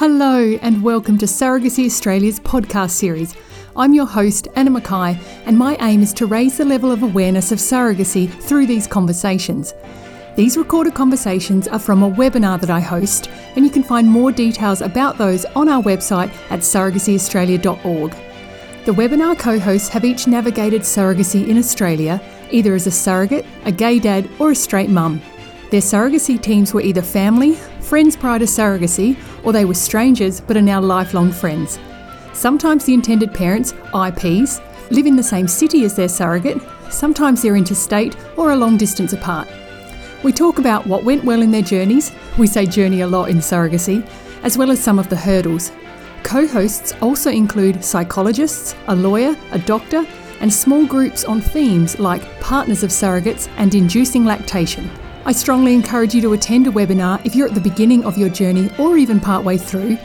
Hello, and welcome to Surrogacy Australia's podcast series. I'm your host, Anna McKie, and my aim is to raise the level of awareness of surrogacy through these conversations. These recorded conversations are from a webinar that I host, and you can find more details about those on our website at surrogacyaustralia.org. The webinar co hosts have each navigated surrogacy in Australia, either as a surrogate, a gay dad, or a straight mum. Their surrogacy teams were either family, friends prior to surrogacy, or they were strangers but are now lifelong friends. Sometimes the intended parents, IPs, live in the same city as their surrogate, sometimes they're interstate or a long distance apart. We talk about what went well in their journeys, we say journey a lot in surrogacy, as well as some of the hurdles. Co hosts also include psychologists, a lawyer, a doctor, and small groups on themes like partners of surrogates and inducing lactation. I strongly encourage you to attend a webinar if you're at the beginning of your journey or even partway through.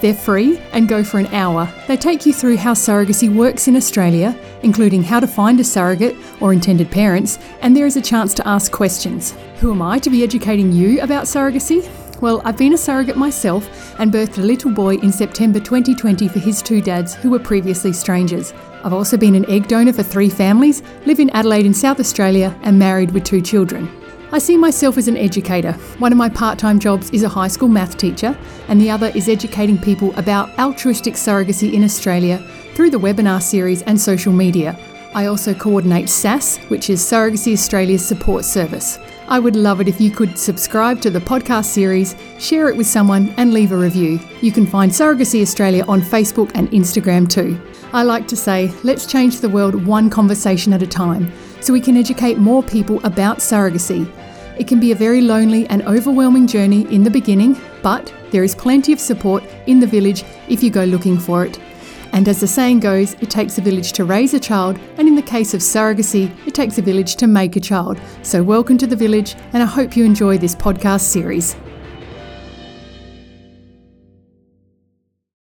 They're free and go for an hour. They take you through how surrogacy works in Australia, including how to find a surrogate or intended parents, and there is a chance to ask questions. Who am I to be educating you about surrogacy? Well, I've been a surrogate myself and birthed a little boy in September 2020 for his two dads who were previously strangers. I've also been an egg donor for three families, live in Adelaide in South Australia, and married with two children. I see myself as an educator. One of my part time jobs is a high school math teacher, and the other is educating people about altruistic surrogacy in Australia through the webinar series and social media. I also coordinate SASS, which is Surrogacy Australia's support service. I would love it if you could subscribe to the podcast series, share it with someone, and leave a review. You can find Surrogacy Australia on Facebook and Instagram too. I like to say, let's change the world one conversation at a time so we can educate more people about surrogacy. It can be a very lonely and overwhelming journey in the beginning, but there is plenty of support in the village if you go looking for it. And as the saying goes, it takes a village to raise a child, and in the case of surrogacy, it takes a village to make a child. So, welcome to the village, and I hope you enjoy this podcast series.